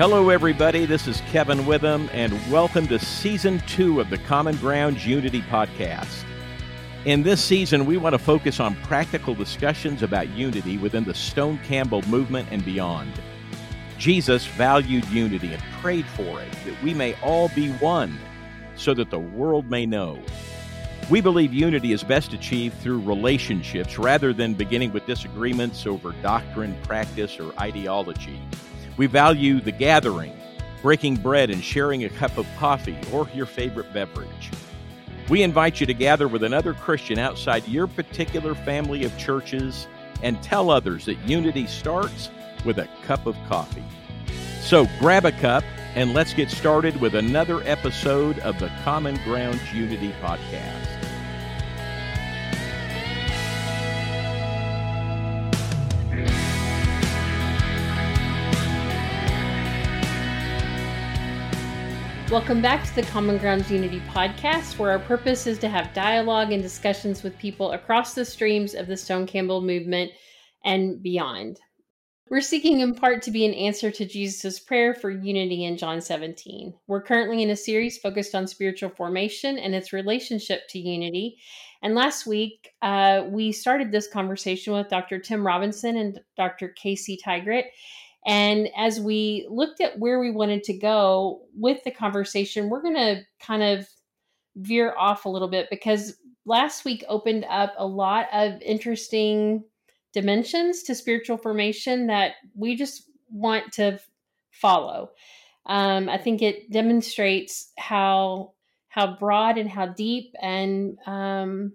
Hello, everybody. This is Kevin Witham, and welcome to season two of the Common Ground Unity podcast. In this season, we want to focus on practical discussions about unity within the Stone Campbell movement and beyond. Jesus valued unity and prayed for it, that we may all be one, so that the world may know. We believe unity is best achieved through relationships rather than beginning with disagreements over doctrine, practice, or ideology. We value the gathering, breaking bread and sharing a cup of coffee or your favorite beverage. We invite you to gather with another Christian outside your particular family of churches and tell others that unity starts with a cup of coffee. So grab a cup and let's get started with another episode of the Common Ground Unity Podcast. Welcome back to the Common Grounds Unity podcast, where our purpose is to have dialogue and discussions with people across the streams of the Stone Campbell movement and beyond. We're seeking in part to be an answer to Jesus' prayer for unity in John 17. We're currently in a series focused on spiritual formation and its relationship to unity. And last week, uh, we started this conversation with Dr. Tim Robinson and Dr. Casey Tygrett. And as we looked at where we wanted to go with the conversation, we're going to kind of veer off a little bit because last week opened up a lot of interesting dimensions to spiritual formation that we just want to follow. Um, I think it demonstrates how how broad and how deep and um,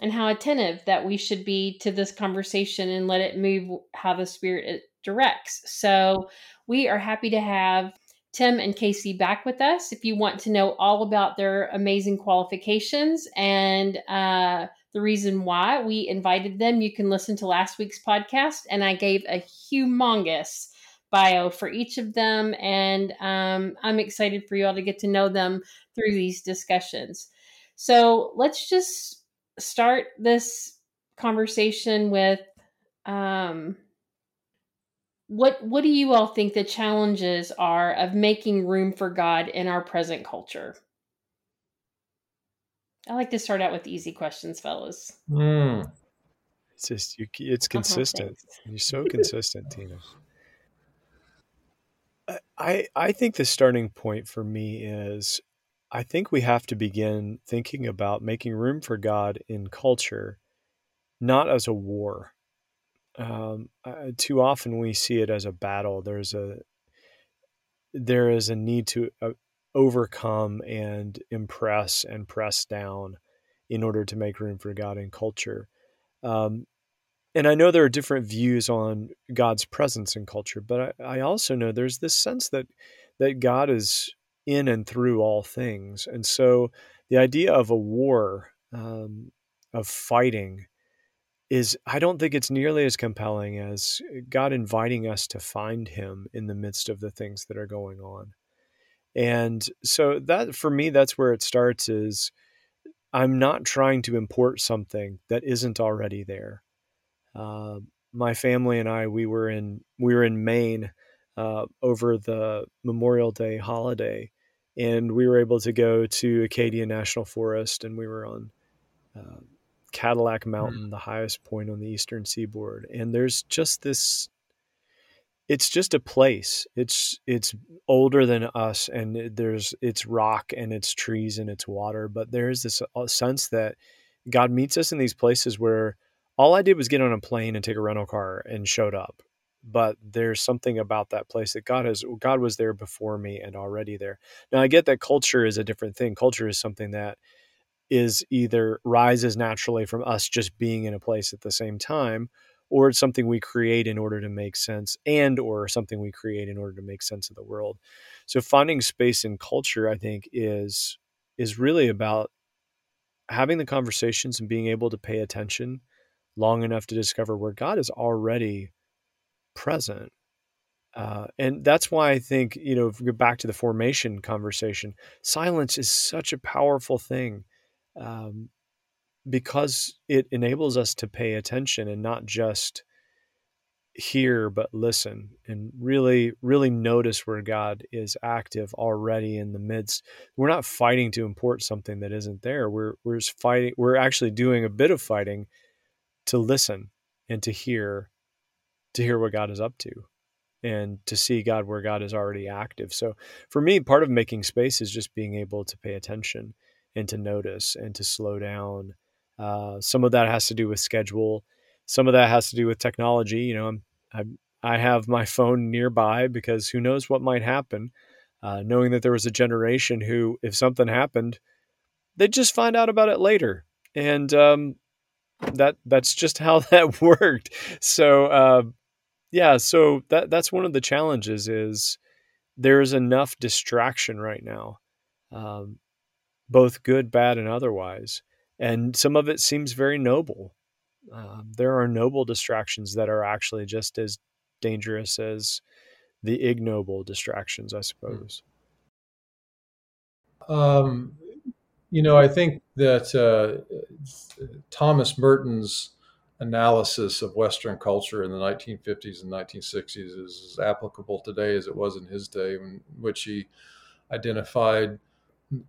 and how attentive that we should be to this conversation and let it move how the spirit directs. So we are happy to have Tim and Casey back with us. If you want to know all about their amazing qualifications and uh, the reason why we invited them, you can listen to last week's podcast. And I gave a humongous bio for each of them. And um, I'm excited for you all to get to know them through these discussions. So let's just start this conversation with um, what what do you all think the challenges are of making room for God in our present culture? I like to start out with easy questions, fellas. Mm. It's just you, it's consistent. Uh-huh, You're so consistent, Tina. I I think the starting point for me is I think we have to begin thinking about making room for God in culture, not as a war um, uh, too often we see it as a battle. There's a there is a need to uh, overcome and impress and press down in order to make room for God in culture. Um, and I know there are different views on God's presence in culture, but I, I, also know there's this sense that that God is in and through all things, and so the idea of a war, um, of fighting, is I don't think it's nearly as compelling as God inviting us to find him in the midst of the things that are going on. And so that for me that's where it starts is I'm not trying to import something that isn't already there. Uh, my family and I we were in we were in Maine uh, over the Memorial Day holiday, and we were able to go to Acadia National Forest, and we were on uh, Cadillac. Mountain, mm. the highest point on the eastern seaboard. And there's just this it's just a place. It's it's older than us and there's it's rock and it's trees and it's water, but there's this uh, sense that God meets us in these places where all I did was get on a plane and take a rental car and showed up. But there's something about that place that God has God was there before me and already there. Now I get that culture is a different thing. Culture is something that is either rises naturally from us just being in a place at the same time or it's something we create in order to make sense and or something we create in order to make sense of the world. So finding space in culture i think is is really about having the conversations and being able to pay attention long enough to discover where god is already present. Uh, and that's why i think you know if we go back to the formation conversation silence is such a powerful thing um, because it enables us to pay attention and not just hear but listen and really really notice where god is active already in the midst. We're not fighting to import something that isn't there. We're we're just fighting we're actually doing a bit of fighting to listen and to hear to hear what god is up to and to see god where god is already active. So for me part of making space is just being able to pay attention and to notice and to slow down uh, some of that has to do with schedule some of that has to do with technology. You know, I'm, I'm I have my phone nearby because who knows what might happen. Uh, knowing that there was a generation who, if something happened, they'd just find out about it later, and um, that that's just how that worked. So, uh, yeah, so that that's one of the challenges is there's enough distraction right now, um, both good, bad, and otherwise, and some of it seems very noble um, there are noble distractions that are actually just as dangerous as the ignoble distractions, I hmm. suppose. Um, you know, I think that uh, Thomas Merton's analysis of Western culture in the 1950s and 1960s is as applicable today as it was in his day, in which he identified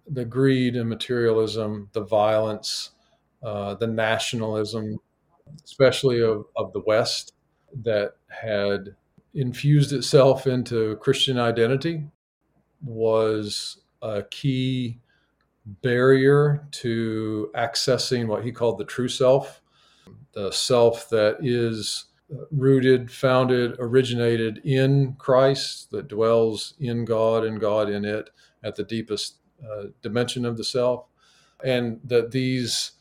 the greed and materialism, the violence, uh, the nationalism, especially of, of the West, that had infused itself into Christian identity was a key barrier to accessing what he called the true self, the self that is rooted, founded, originated in Christ, that dwells in God and God in it at the deepest uh, dimension of the self, and that these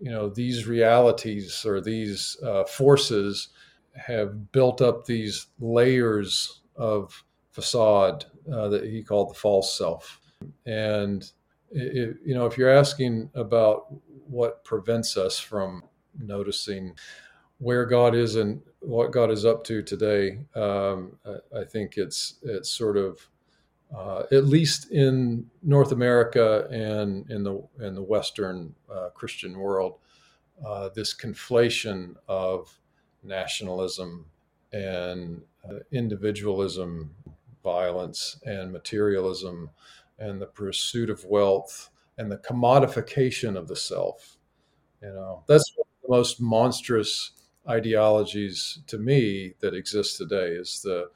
you know these realities or these uh, forces have built up these layers of facade uh, that he called the false self. And it, you know if you're asking about what prevents us from noticing where god is and what god is up to today um, I, I, think it's it's sort of uh, at least in North America and in the in the Western uh, Christian world, uh, this conflation of nationalism and uh, individualism, violence and materialism, and the pursuit of wealth and the commodification of the self. You know, that's the most monstrous ideologies to me that exist today is the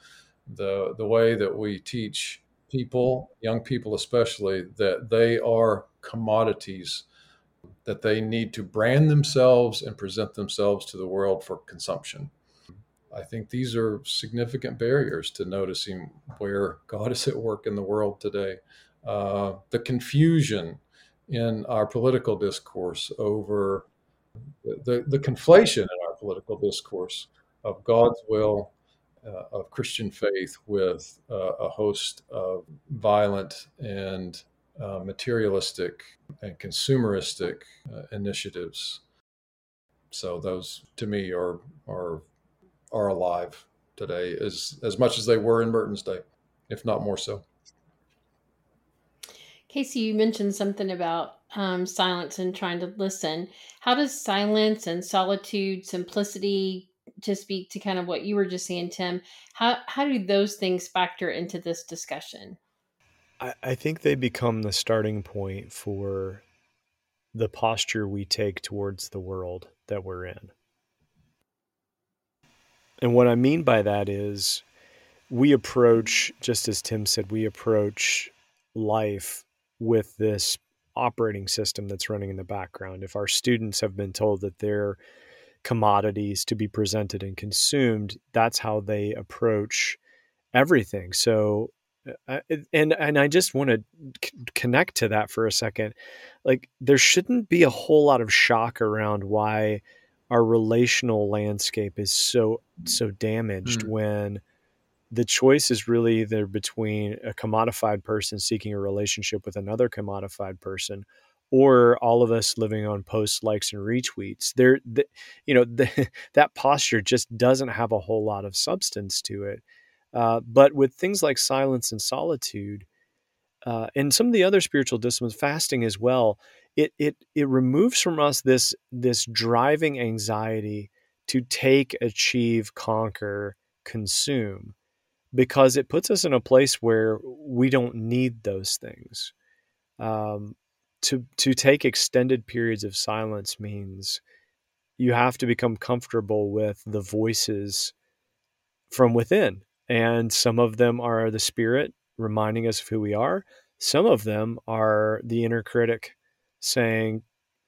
the the way that we teach people, young people especially, that they are commodities, that they need to brand themselves and present themselves to the world for consumption. I think these are significant barriers to noticing where God is at work in the world today. Uh, the confusion in our political discourse over the, the, the conflation in our political discourse of God's will uh, of Christian faith with uh, a host of violent and uh, materialistic and consumeristic uh, initiatives. So those, to me, are are are alive today as as much as they were in Merton's day, if not more so. Casey, you mentioned something about um, silence and trying to listen. How does silence and solitude, simplicity, to speak to kind of what you were just saying, Tim, how how do those things factor into this discussion? I, I think they become the starting point for the posture we take towards the world that we're in. And what I mean by that is we approach, just as Tim said, we approach life with this operating system that's running in the background. If our students have been told that they're commodities to be presented and consumed, that's how they approach everything. So, uh, and and I just want to c- connect to that for a second. Like, there shouldn't be a whole lot of shock around why our relational landscape is so so damaged mm. when the choice is really either between a commodified person seeking a relationship with another commodified person or all of us living on posts, likes, and retweets. There, the, you know, the, that posture just doesn't have a whole lot of substance to it. Uh, but with things like silence and solitude, uh, and some of the other spiritual disciplines, fasting as well, it it it removes from us this this driving anxiety to take, achieve, conquer, consume, because it puts us in a place where we don't need those things. Um, to to take extended periods of silence means you have to become comfortable with the voices from within, and some of them are the spirit reminding us of who we are. Some of them are the inner critic saying,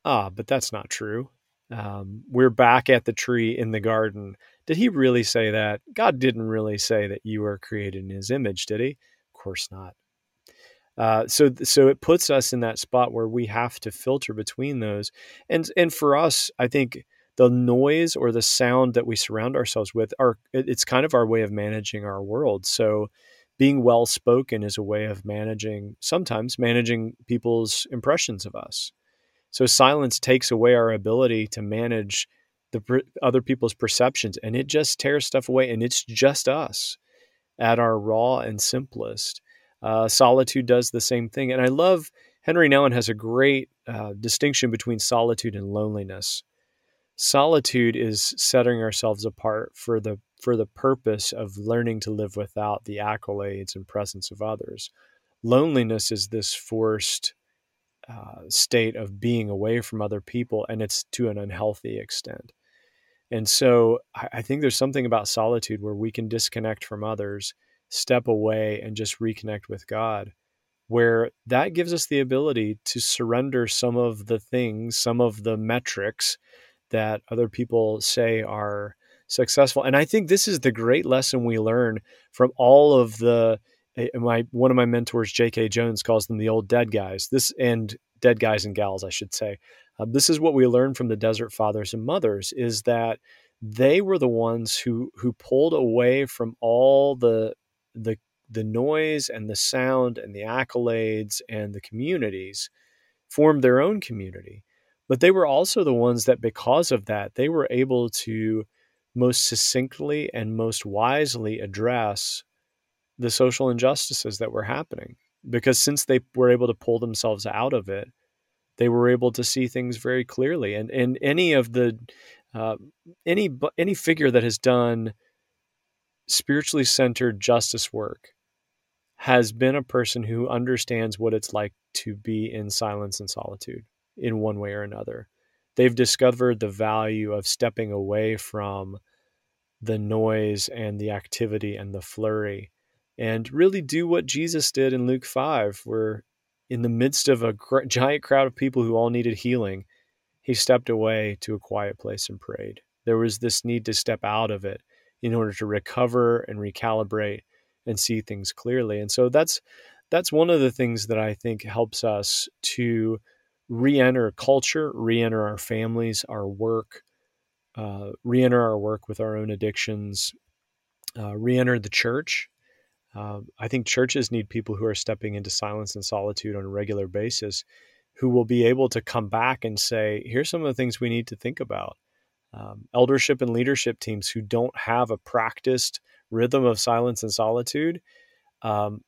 "Ah, but that's not true." Um, we're back at the tree in the garden. Did he really say that? God didn't really say that you were created in his image, did he? Of course not. Uh, so, so it puts us in that spot where we have to filter between those, and and for us, I think the noise or the sound that we surround ourselves with are it's kind of our way of managing our world. So, being well spoken is a way of managing sometimes managing people's impressions of us. So silence takes away our ability to manage the other people's perceptions and it just tears stuff away and it's just us at our raw and simplest. Uh, solitude does the same thing. And I love Henri Nouwen has a great uh, distinction between solitude and loneliness. Solitude is setting ourselves apart for the for the purpose of learning to live without the accolades and presence of others. Loneliness is this forced uh, state of being away from other people, and it's to an unhealthy extent. And so I, I think there's something about solitude where we can disconnect from others, step away, and just reconnect with God, where that gives us the ability to surrender some of the things, some of the metrics that other people say are successful. And I think this is the great lesson we learn from all of the Eh, my one of my mentors, J.K. Jones, calls them the old dead guys. This and dead guys and gals, I should say. Uh, this is what we learn from the desert fathers and mothers: is that they were the ones who who pulled away from all the the the noise and the sound and the accolades and the communities, formed their own community. But they were also the ones that, because of that, they were able to most succinctly and most wisely address the social injustices that were happening because since they were able to pull themselves out of it they were able to see things very clearly and and any of the uh, any any figure that has done spiritually centered justice work has been a person who understands what it's like to be in silence and solitude in one way or another they've discovered the value of stepping away from the noise and the activity and the flurry and really do what Jesus did in Luke 5, where in the midst of a giant crowd of people who all needed healing, he stepped away to a quiet place and prayed. There was this need to step out of it in order to recover and recalibrate and see things clearly. And so that's that's one of the things that I think helps us to re-enter culture, re-enter our families, our work, uh, re-enter our work with our own addictions, uh, re-enter the church um, I think churches need people who are stepping into silence and solitude on a regular basis who will be able to come back and say, here's some of the things we need to think about. Um, eldership and leadership teams who don't have a practiced rhythm of silence and solitude. Um,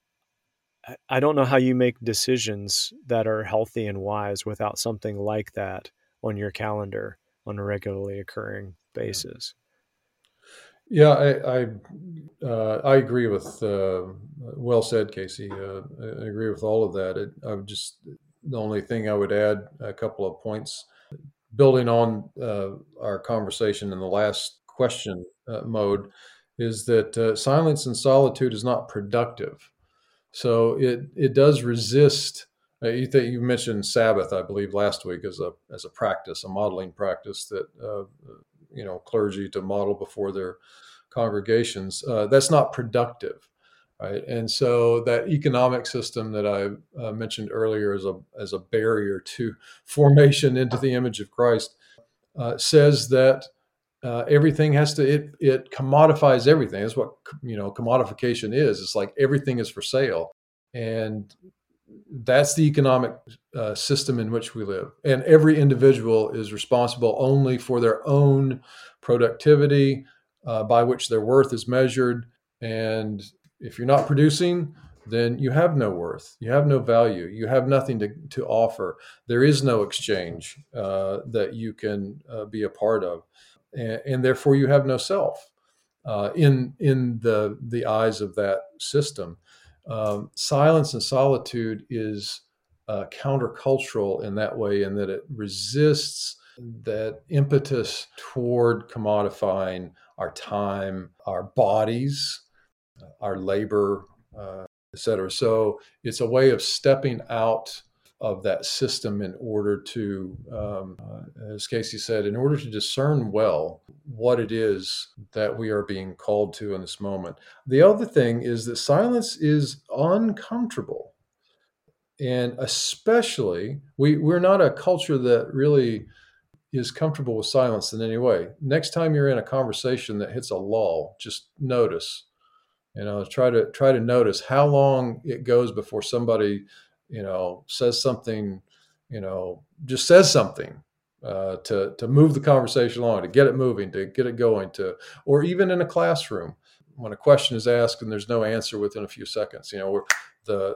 I don't know how you make decisions that are healthy and wise without something like that on your calendar on a regularly occurring basis. Yeah, I I, uh, I agree with uh, well said, Casey. Uh, I agree with all of that. It, I would just the only thing I would add a couple of points, building on uh, our conversation in the last question uh, mode, is that uh, silence and solitude is not productive. So it it does resist. you think you mentioned Sabbath, I believe, last week as a as a practice, a modeling practice that you know clergy to model before their congregations uh, that's not productive right and so that economic system that i uh, mentioned earlier as a as a barrier to formation into the image of christ uh, says that uh, everything has to it it commodifies everything that's what you know commodification is it's like everything is for sale and that's the economic uh, system in which we live. And every individual is responsible only for their own productivity uh, by which their worth is measured. And if you're not producing, then you have no worth. You have no value. You have nothing to, to offer. There is no exchange uh, that you can uh, be a part of. and, and, therefore you have no self uh, in in the the eyes of that system. Um, silence and solitude is uh, countercultural in that way, in that it resists that impetus toward commodifying our time, our bodies, our labor, uh, et cetera. So it's a way of stepping out of that system in order to, um, uh, as Casey said, in order to discern well what it is that we are being called to in this moment. The other thing is that silence is uncomfortable. And especially, we, we're not a culture that really is comfortable with silence in any way. Next time you're in a conversation that hits a lull, just notice. You know, try to try to notice how long it goes before somebody, you know, says something, you know, just says something uh, to to move the conversation along, to get it moving, to get it going, to or even in a classroom when a question is asked and there's no answer within a few seconds. You know, the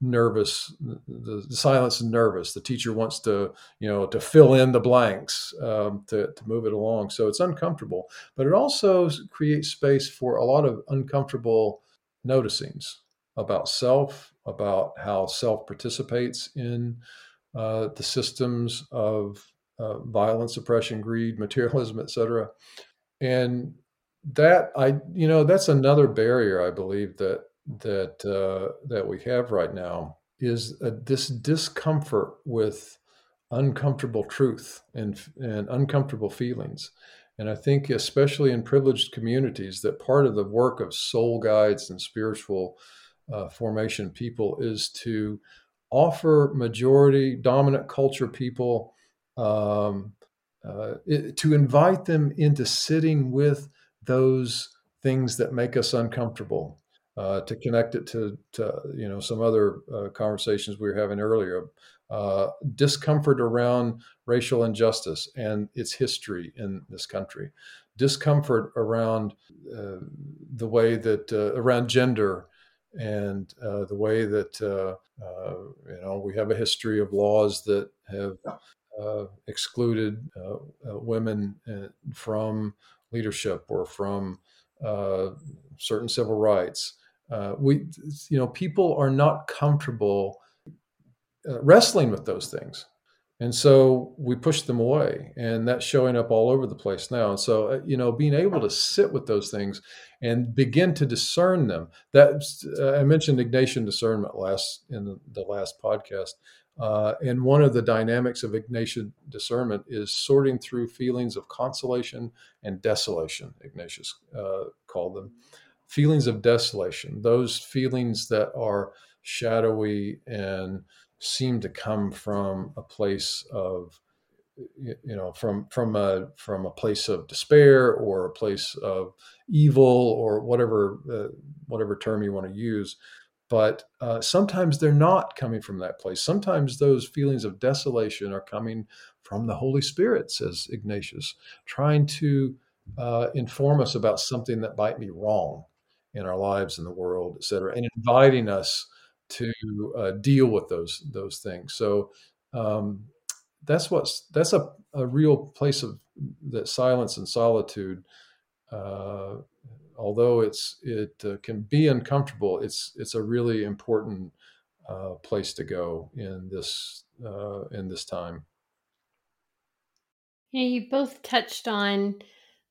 nervous the, the, silence is nervous. The teacher wants to you know to fill in the blanks um, to, to move it along. So it's uncomfortable but it also creates space for a lot of uncomfortable noticings about self about how self participates in uh, the systems of uh, violence oppression greed materialism etc and that i you know that's another barrier i believe that that uh, that we have right now is a, this discomfort with uncomfortable truth and and uncomfortable feelings. And I think, especially in privileged communities, that part of the work of soul guides and spiritual uh, formation people is to offer majority dominant culture people um, uh, it, to invite them into sitting with those things that make us uncomfortable uh, to connect it to, to you know some other uh, conversations we were having earlier. Uh, discomfort around racial injustice and its history in this country, discomfort around uh, the way that uh, around gender and uh, the way that you know we have a history of laws that have excluded women from leadership or from certain civil rights uh, we you know people are not comfortable uh, wrestling with those things. And so we push them away and that's showing up all over the place now. And so uh, you know being able to sit with those things and begin to discern them that uh, i mentioned ignatian discernment last in the, last podcast. Uh, and one of the dynamics of Ignatian discernment is sorting through feelings of consolation and desolation, Ignatius uh, called them feelings of desolation, those feelings that are shadowy and seem to come from a place of you know from from a from a place of despair or a place of evil or whatever uh, whatever term you want to use but uh, sometimes they're not coming from that place. Sometimes those feelings of desolation are coming from the holy spirit says ignatius trying to uh, inform us about something that might be wrong in our lives in the world, et cetera, and inviting us to uh, deal with those those things. So um, that's what's that's a, a real place of that silence and solitude. Uh, although it's it uh, can be uncomfortable, it's it's a really important uh, place to go in this uh, in this time. Yeah, you both touched on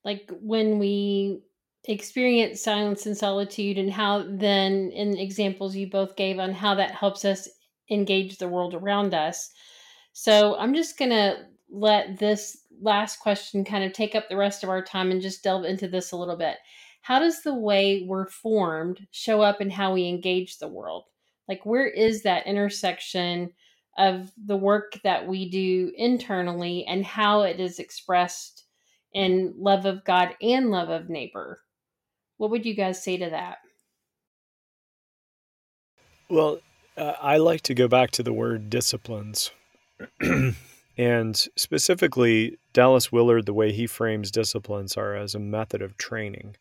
like when we experience silence and solitude and how then in examples you both gave on how that helps us engage the world around us. So i'm just going to let this last question kind of take up the rest of our time and just delve into this a little bit. How does the way we're formed show up in how we engage the world? Like where is that intersection of the work that we do internally and how it is expressed in love of god and love of neighbor what would you guys say to that? Well, uh, I like to go back to the word disciplines. and specifically, Dallas Willard, the way he frames disciplines are as a method of training.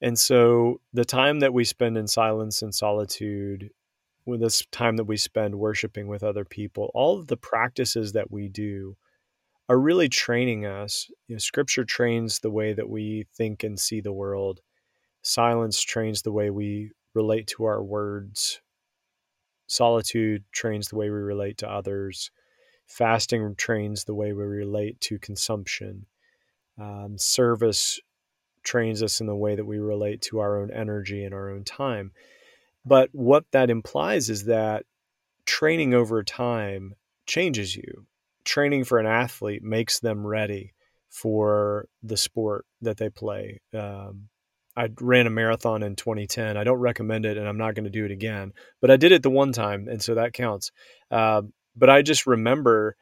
And so the time that we spend in silence and solitude, with this time that we spend worshiping with other people, all of the practices that we do are really training us. You know, scripture trains the way that we think and see the world. Silence trains the way we relate to our words. Solitude trains the way we relate to others. Fasting trains the way we relate to consumption. Um, service trains us in the way that we relate to our own energy and our own time. But what that implies is that training over time changes you. Training for an athlete makes them ready for the sport that they play. Um, I ran a marathon in 2010. I don't recommend it, and I'm not going to do it again. But I did it the one time, and so that counts. Uh, but I just remember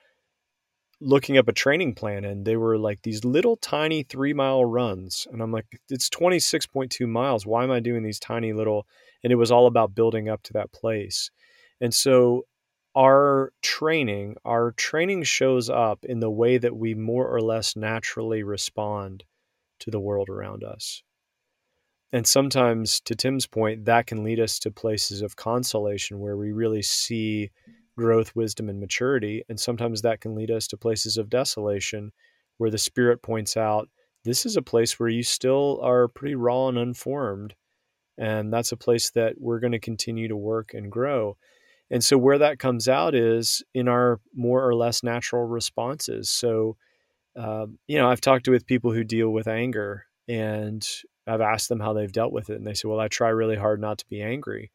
looking up a training plan, and they were like these little tiny three mile runs, and I'm like, it's 26.2 miles. Why am I doing these tiny little? And it was all about building up to that place. And so our training, our training shows up in the way that we more or less naturally respond to the world around us. And sometimes, to Tim's point, that can lead us to places of consolation where we really see growth, wisdom, and maturity. And sometimes that can lead us to places of desolation where the Spirit points out this is a place where you still are pretty raw and unformed. And that's a place that we're going to continue to work and grow. And so, where that comes out is in our more or less natural responses. So, uh, you know, I've talked with people who deal with anger, and I've asked them how they've dealt with it. And they said, Well, I try really hard not to be angry.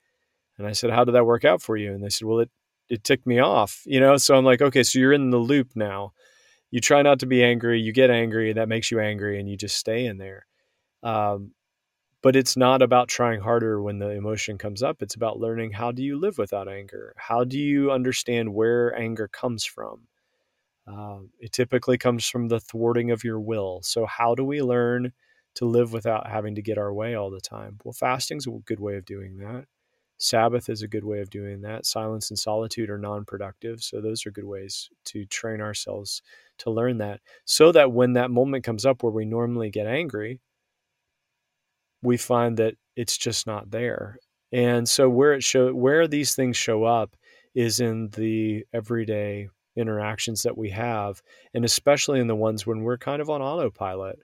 And I said, How did that work out for you? And they said, Well, it, it ticked me off, you know? So I'm like, Okay, so you're in the loop now. You try not to be angry, you get angry, and that makes you angry, and you just stay in there. Um, but it's not about trying harder when the emotion comes up. It's about learning how do you live without anger? How do you understand where anger comes from? Uh, it typically comes from the thwarting of your will. So, how do we learn to live without having to get our way all the time. Well, fasting's a good way of doing that. Sabbath is a good way of doing that. Silence and solitude are non productive. So, those are good ways to train ourselves to learn that so that when that moment comes up where we normally get angry, we find that it's just not there. And so, where it show where these things show up is in the everyday interactions that we have, and especially in the ones when we're kind of on autopilot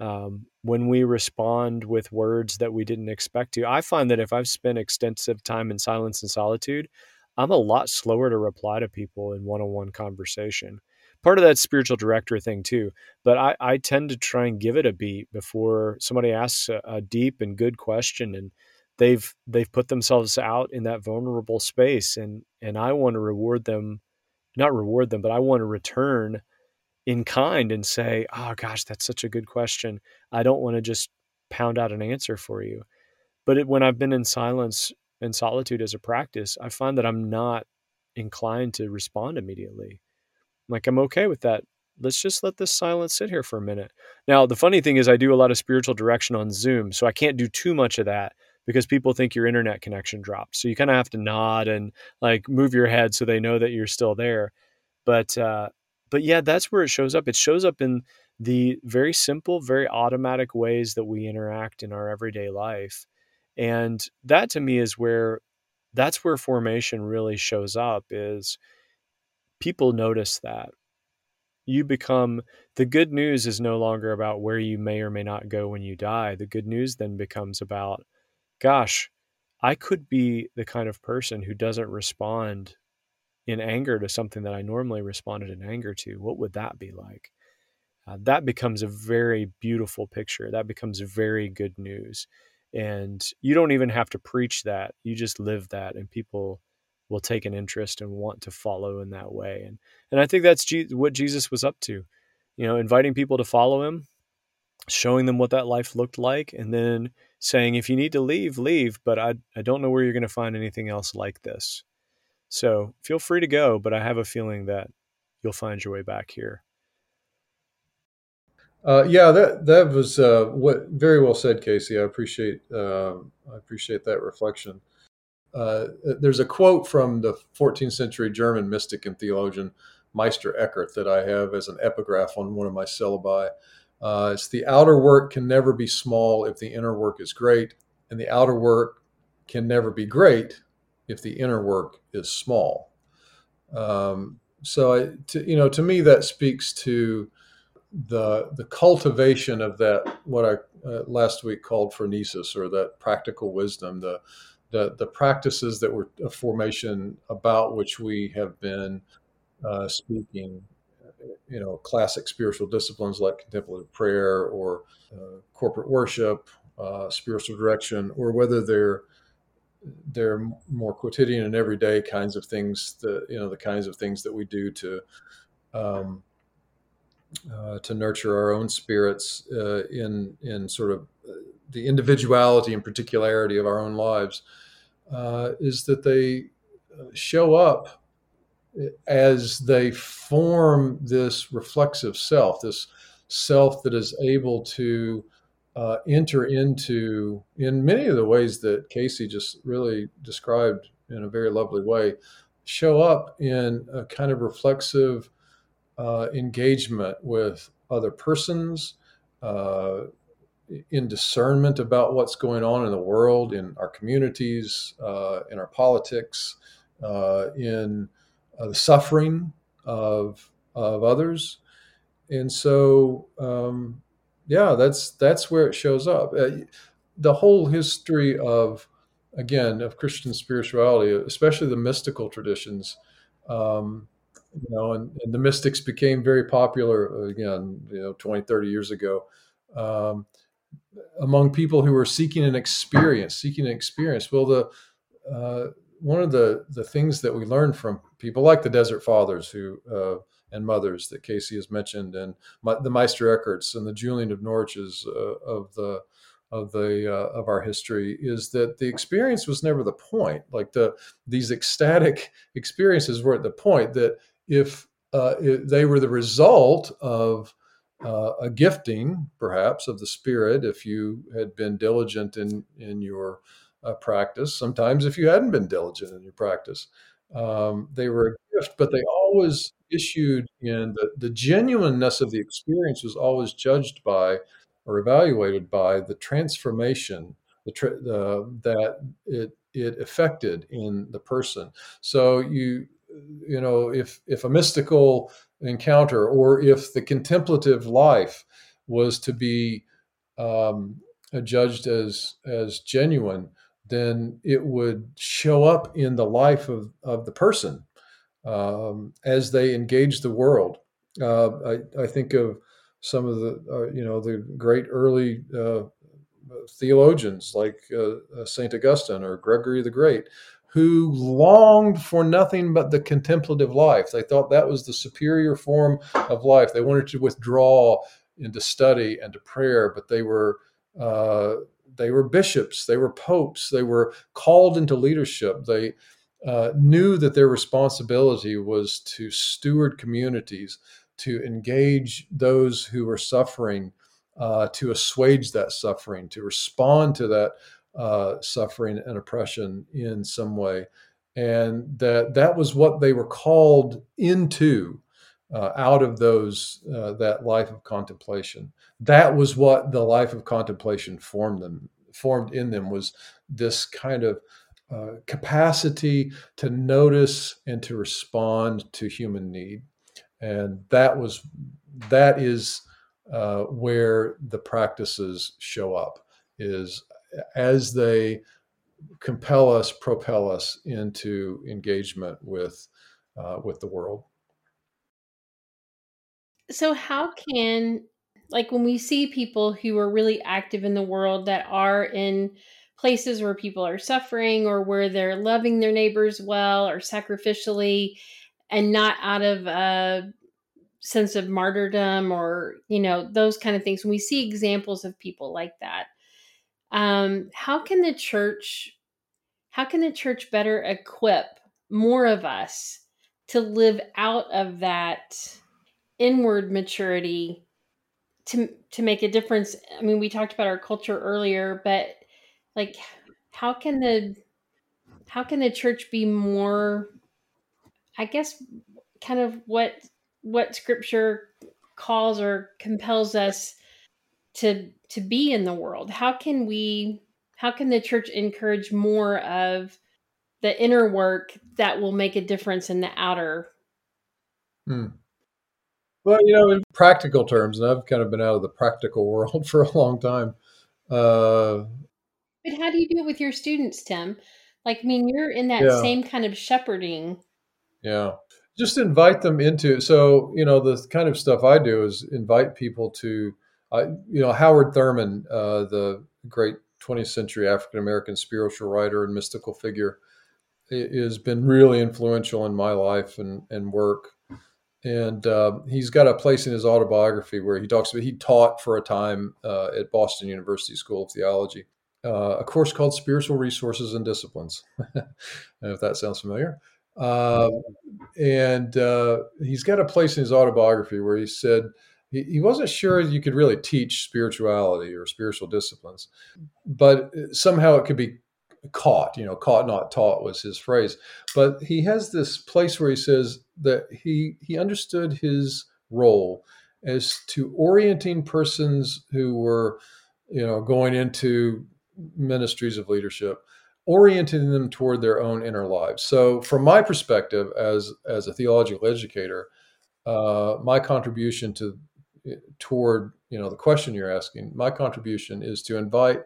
um, when we respond with words that we didn't expect to. I find that if I've spent extensive time in silence and solitude, I'm a lot slower to reply to people in one on one conversation. Part of that spiritual director thing too, but I, I tend to try and give it a beat before somebody asks a, a deep and good question and they've they've put themselves out in that vulnerable space and and I want to reward them not reward them but I want to return in kind and say, "Oh gosh, that's such a good question. I don't want to just pound out an answer for you." But it, when I've been in silence and solitude as a practice, I find that I'm not inclined to respond immediately. Like I'm okay with that. Let's just let this silence sit here for a minute. Now, the funny thing is I do a lot of spiritual direction on Zoom, so I can't do too much of that because people think your internet connection dropped. So you kind of have to nod and like move your head so they know that you're still there. But uh, but yeah, that's where it shows up. It shows up in the very simple, very automatic ways that we interact in our everyday life. And that to me is where that's where formation really shows up is people notice that you become the good news is no longer about where you may or may not go when you die. The good news then becomes about, gosh, I could be the kind of person who doesn't respond in anger to something that I normally responded in anger to, what would that be like? Uh, that becomes a very beautiful picture. That becomes very good news. And you don't even have to preach that. You just live that, and people will take an interest and want to follow in that way. And and I think that's G- what Jesus was up to, you know, inviting people to follow him, showing them what that life looked like, and then saying, if you need to leave, leave. But I I don't know where you're going to find anything else like this. So feel free to go, but I have a feeling that you'll find your way back here. Uh, yeah, that that was uh, what very well said, Casey. I appreciate uh, I appreciate that reflection. Uh, there's a quote from the 14th century German mystic and theologian Meister Eckhart that I have as an epigraph on one of my syllabi. Uh, it's the outer work can never be small if the inner work is great, and the outer work can never be great if the inner work is small. Um, so I, to, you know, to me, that speaks to the the cultivation of that what I uh, last week called phronesis, or that practical wisdom, the the the practices that were a formation about which we have been uh, speaking. You know, classic spiritual disciplines like contemplative prayer or uh, corporate worship, uh, spiritual direction, or whether they're they're more quotidian and everyday kinds of things that you know the kinds of things that we do to um, uh, to nurture our own spirits uh, in in sort of uh, the individuality and particularity of our own lives uh, is that they uh, show up as they form this reflexive self, this self that is able to uh, enter into, in many of the ways that Casey just really described in a very lovely way, show up in a kind of reflexive uh, engagement with other persons, uh, in discernment about what's going on in the world, in our communities, uh, in our politics, uh, in uh, the suffering of of others, and so um, yeah, that's that's where it shows up. Uh, the whole history of again of Christian spirituality, especially the mystical traditions, um, you know, and, and, the mystics became very popular again, you know, 20, 30 years ago. Um, among people who were seeking an experience, seeking an experience. Well, the uh, one of the the things that we learned from people like the Desert Fathers who uh, and mothers that Casey has mentioned, and my, the Meister Eckharts and the Julian of Norwiches uh, of the of the uh, of our history is that the experience was never the point. Like the these ecstatic experiences were at the point that if, uh, if they were the result of uh, a gifting, perhaps, of the Spirit if you had been diligent in in your uh, practice. Sometimes, if you hadn't been diligent in your practice, um, they were a gift, but they always issued in the, the genuineness of the experience was always judged by or evaluated by the transformation the, the that it it affected in the person. So you you know if if a mystical encounter or if the contemplative life was to be um, judged as as genuine then it would show up in the life of, of the person um, as they engage the world. Uh, I, I, think of some of the, uh, you know, the great early uh, theologians like uh, uh, St. Augustine or Gregory the Great, who longed for nothing but the contemplative life. They thought that was the superior form of life. They wanted to withdraw into study and to prayer, but they were uh, they were bishops, they were popes, they were called into leadership. They uh, knew that their responsibility was to steward communities, to engage those who were suffering, uh, to assuage that suffering, to respond to that uh, suffering and oppression in some way, and that that was what they were called into uh, out of those uh, that life of contemplation. That was what the life of contemplation formed them formed in them was this kind of uh, capacity to notice and to respond to human need, and that was that is uh, where the practices show up is as they compel us, propel us into engagement with uh, with the world. So, how can like when we see people who are really active in the world that are in places where people are suffering or where they're loving their neighbors well or sacrificially and not out of a sense of martyrdom or you know those kind of things when we see examples of people like that um, how can the church how can the church better equip more of us to live out of that inward maturity to to make a difference? I mean we talked about our culture earlier but like how can the how can the church be more i guess kind of what what scripture calls or compels us to to be in the world how can we how can the church encourage more of the inner work that will make a difference in the outer Hmm. Well, you know, in practical terms, and I've kind of been out of the practical world for a long time. Uh, but how do you do it with your students, Tim? Like, I mean, you're in that yeah. same kind of shepherding. Yeah. Just invite them into. So, you know, the kind of stuff I do is invite people to, you know, Howard Thurman, uh, the great 20th century African American spiritual writer and mystical figure, has been really influential in my life and, and work. And uh, he's got a place in his autobiography where he talks about he taught for a time uh, at Boston University School of Theology uh, a course called Spiritual Resources and Disciplines, if that sounds familiar. Uh, and he's got a place in his autobiography where he said he, wasn't sure you could really teach spirituality or spiritual disciplines, but somehow it could be caught, you know, caught, not taught was his phrase. But he has this place where he says that he, he understood his role as to orienting persons who were, you know, going into ministries of leadership orienting them toward their own inner lives so from my perspective as as a theological educator uh, my contribution to toward you know the question you're asking my contribution is to invite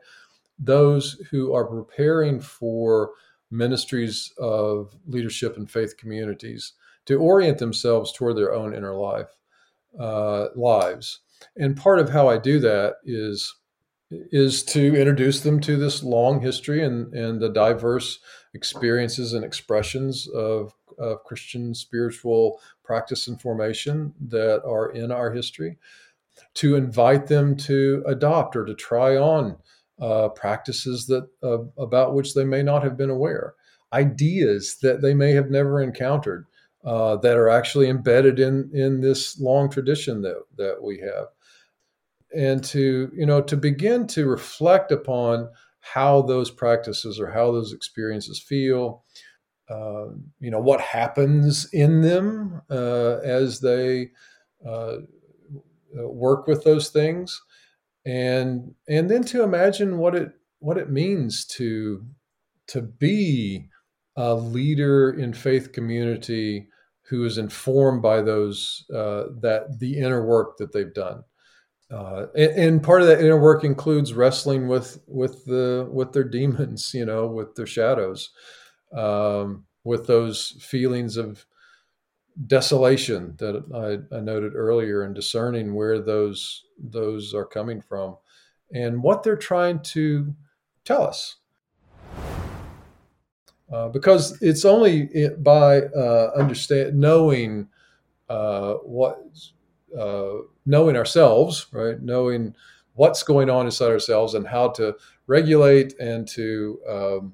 those who are preparing for ministries of leadership and faith communities to orient themselves toward their own inner life uh, lives. And part of how i do that is is to introduce them to this long history and, and the diverse experiences and expressions of, of Christian spiritual practice and formation that are in our history, to invite them to adopt or to try on uh, practices that uh, about which they may not have been aware, ideas that they may have never encountered uh, that are actually embedded in in this long tradition that that we have. And to you know to begin to reflect upon how those practices or how those experiences feel uh, you know what happens in them uh, as they uh, work with those things. And and then to imagine what it what it means to to be a leader in faith community who is informed by those uh, that the inner work that they've done. Uh, and, and, part of that inner work includes wrestling with with the with their demons, you know, with their shadows, um, with those feelings of desolation that I, I, noted earlier, and discerning where those those are coming from, and what they're trying to tell us. Uh, because it's only by uh, understand knowing uh, what uh, knowing ourselves, right? Knowing what's going on inside ourselves and how to regulate and to um,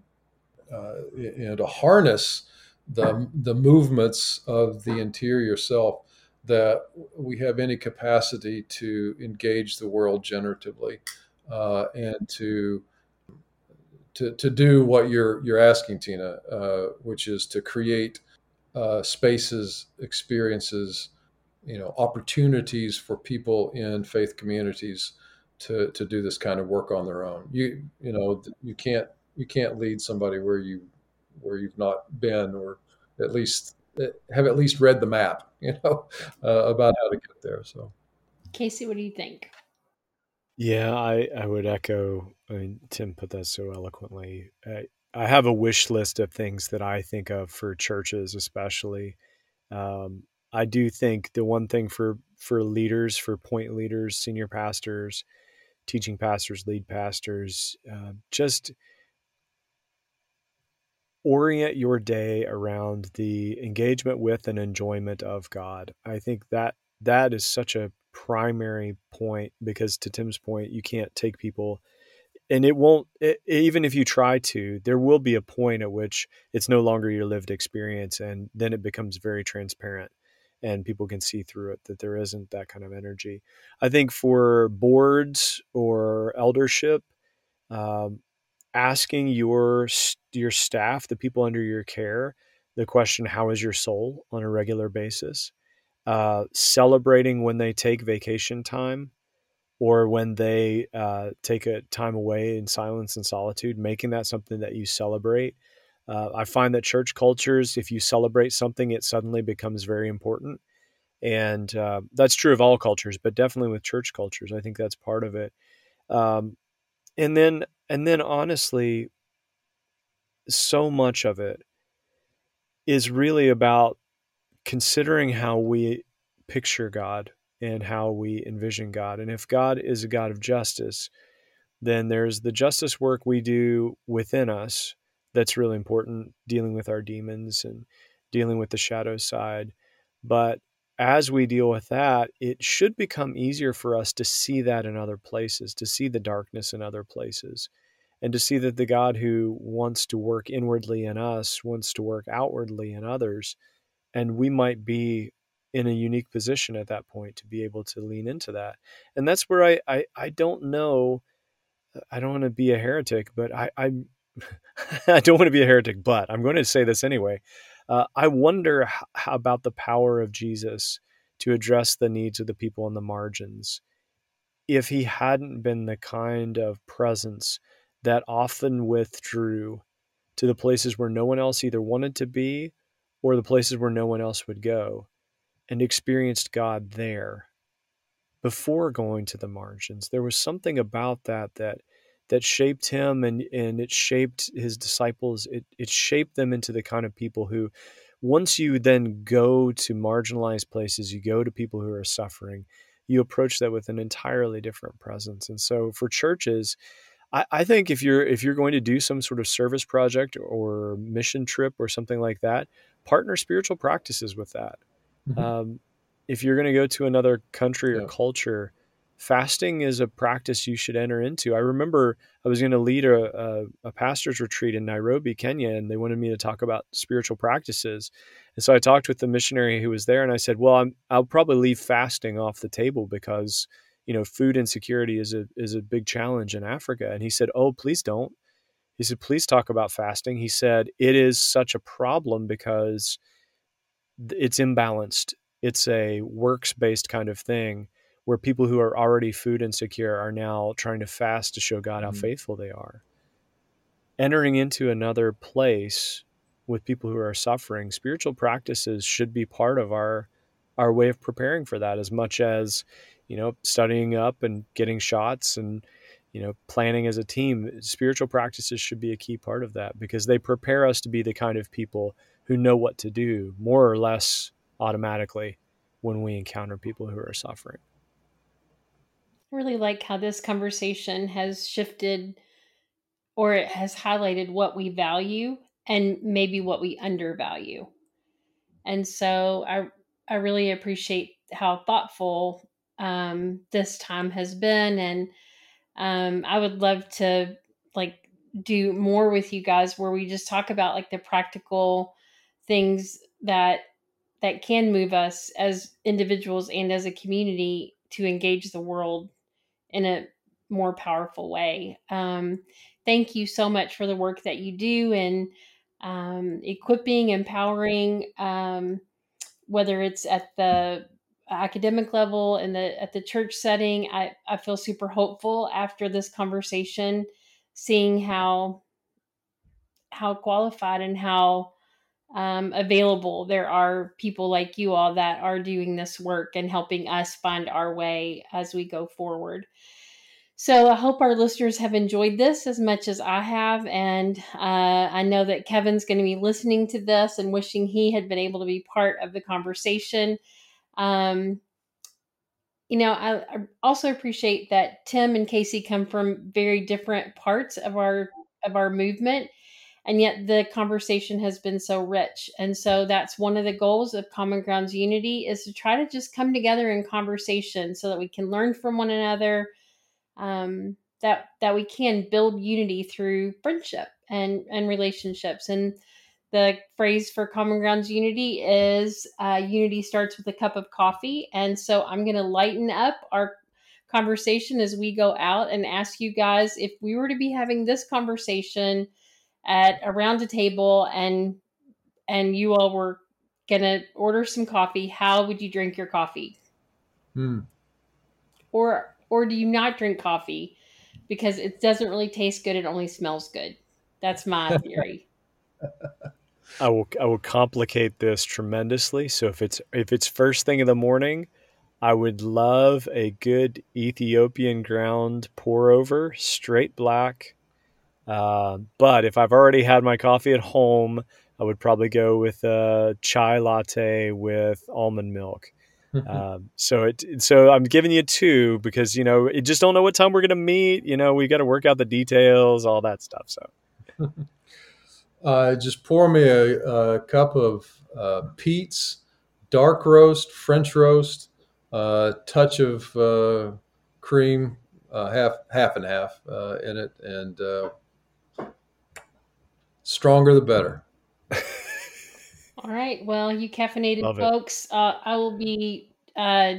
you know to harness the the movements of the interior self that we have any capacity to engage the world generatively uh, and to to, to do what you're you're asking Tina, uh, which is to create uh, spaces, experiences, you know opportunities for people in faith communities to to do this kind of work on their own. You you know you can't you can't lead somebody where you where you've not been or at least have at least read the map you know uh, about how to get there so. Casey what do you think? Yeah i i would echo i mean tim put that so eloquently. I, I have a wish list of things that i think of for churches especially. Um, I do think the one thing for for leaders, for point leaders, senior pastors, teaching pastors, lead pastors, uh, just orient your day around the engagement with and enjoyment of God. I think that that is such a primary point because to Tim's point, you can't take people and it won't it, even if you try to there will be a point at which it's no longer your lived experience and then it becomes very transparent and people can see through it that there isn't that kind of energy. I think for boards or eldership, um, asking your your staff, the people under your care, the question, "How is your soul?" on a regular basis. Uh, celebrating when they take vacation time or when they uh, take a time away in silence and solitude, making that something that you celebrate uh, I find that church cultures, if you celebrate something, it suddenly becomes very important. and uh, that's true of all cultures, but definitely with church cultures, I think that's part of it. Um, and then, and then, honestly, so much of it is really about considering how we picture God and how we envision God. And if God is a God of justice, then there's the justice work we do within us that's really important, dealing with our demons and dealing with the shadow side. But as we deal with that, it should become easier for us to see that in other places, to see the darkness in other places, and to see that the God who wants to work inwardly in us wants to work outwardly in others. And we might be in a unique position at that point to be able to lean into that. And that's where I, I, I don't know. Uh, I don't want to be a heretic, but I, I'm, I don't want to be a heretic, but I'm going to say this anyway. Uh, I wonder how, about the power of Jesus to address the needs of the people on the margins if he hadn't been the kind of presence that often withdrew to the places where no one else either wanted to be or the places where no one else would go and experienced God there before going to the margins. There was something about that that that shaped him and, and it shaped his disciples. It, it shaped them into the kind of people who, once you then go to marginalized places, you go to people who are suffering, you approach that with an entirely different presence. And so for churches, I, I think if you're if you're going to do some sort of service project or mission trip or something like that, partner spiritual practices with that. Mm-hmm. Um, if you're going to go to another country or yeah. culture, fasting is a practice you should enter into. I remember I was going to lead a, a, a, pastor's retreat in Nairobi, Kenya, and they wanted me to talk about spiritual practices. And so I talked with the missionary who was there, and I said, "Well, I'm, I'll probably leave fasting off the table because you know food insecurity is a is a big challenge in Africa." And he said, "Oh, please don't." He said, "Please talk about fasting." He said, "It is such a problem because it's imbalanced. It's a works based kind of thing." Where people who are already food insecure are now trying to fast to show God how mm-hmm. faithful they are. Entering into another place with people who are suffering, spiritual practices should be part of our our way of preparing for that as much as, you know, studying up and getting shots and you know, planning as a team, spiritual practices should be a key part of that because they prepare us to be the kind of people who know what to do more or less automatically when we encounter people who are suffering really like how this conversation has shifted or it has highlighted what we value and maybe what we undervalue. And so I I really appreciate how thoughtful um, this time has been, and um, I would love to like do more with you guys where we just talk about like the practical things that that can move us as individuals and as a community to engage the world in a more powerful way. Um, thank you so much for the work that you do in um, equipping, empowering, um, whether it's at the academic level and the at the church setting. I, I feel super hopeful after this conversation, seeing how how qualified and how um, available there are people like you all that are doing this work and helping us find our way as we go forward. So I hope our listeners have enjoyed this as much as I have. And uh, I know that Kevin's going to be listening to this and wishing he had been able to be part of the conversation. Um, you know, I, I also appreciate that Tim and Casey come from very different parts of our of our movement and yet the conversation has been so rich. And so that's one of the goals of common grounds unity is to try to just come together in conversation so that we can learn from one another um, that that we can build unity through friendship and and relationships. And the phrase for common grounds unity is uh, unity starts with a cup of coffee. And so i'm going to lighten up our conversation as we go out and ask you guys if we were to be having this conversation at around a table and and you all were gonna order some coffee how would you drink your coffee hmm. or or do you not drink coffee because it doesn't really taste good it only smells good that's my theory I will I will complicate this tremendously. So if it's if it's first thing in the morning, I would love a good Ethiopian ground pour over, straight black. Uh, but if I've already had my coffee at home, I would probably go with a chai latte with almond milk. um, so it so I'm giving you two because you know you just don't know what time we're gonna meet. You know we got to work out the details, all that stuff. So uh, just pour me a, a cup of uh, Peet's dark roast, French roast, a uh, touch of uh, cream, uh, half half and half uh, in it, and stronger the better. All right. Well, you caffeinated Love folks, uh, I will be uh,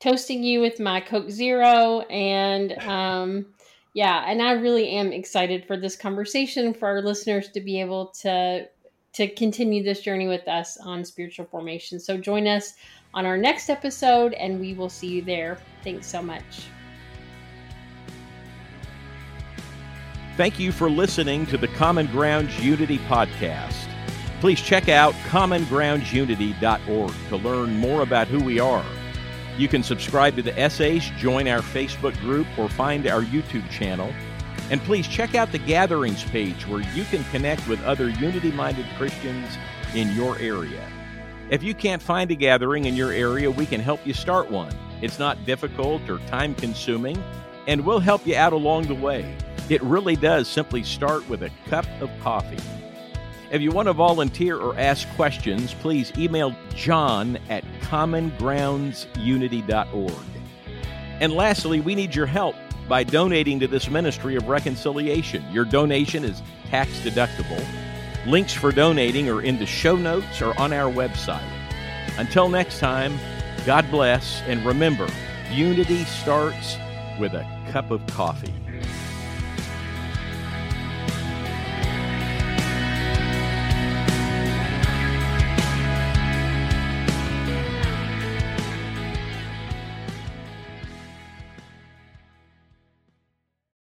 toasting you with my Coke Zero, and um, yeah, and I really am excited for this conversation for our listeners to be able to to continue this journey with us on spiritual formation. So join us on our next episode, and we will see you there. Thanks so much. Thank you for listening to the Common Grounds Unity podcast. Please check out commongroundsunity.org to learn more about who we are. You can subscribe to the essays, join our Facebook group, or find our YouTube channel. And please check out the Gatherings page where you can connect with other unity minded Christians in your area. If you can't find a gathering in your area, we can help you start one. It's not difficult or time consuming, and we'll help you out along the way. It really does simply start with a cup of coffee. If you want to volunteer or ask questions, please email john at commongroundsunity.org. And lastly, we need your help by donating to this ministry of reconciliation. Your donation is tax deductible. Links for donating are in the show notes or on our website. Until next time, God bless, and remember, unity starts with a cup of coffee.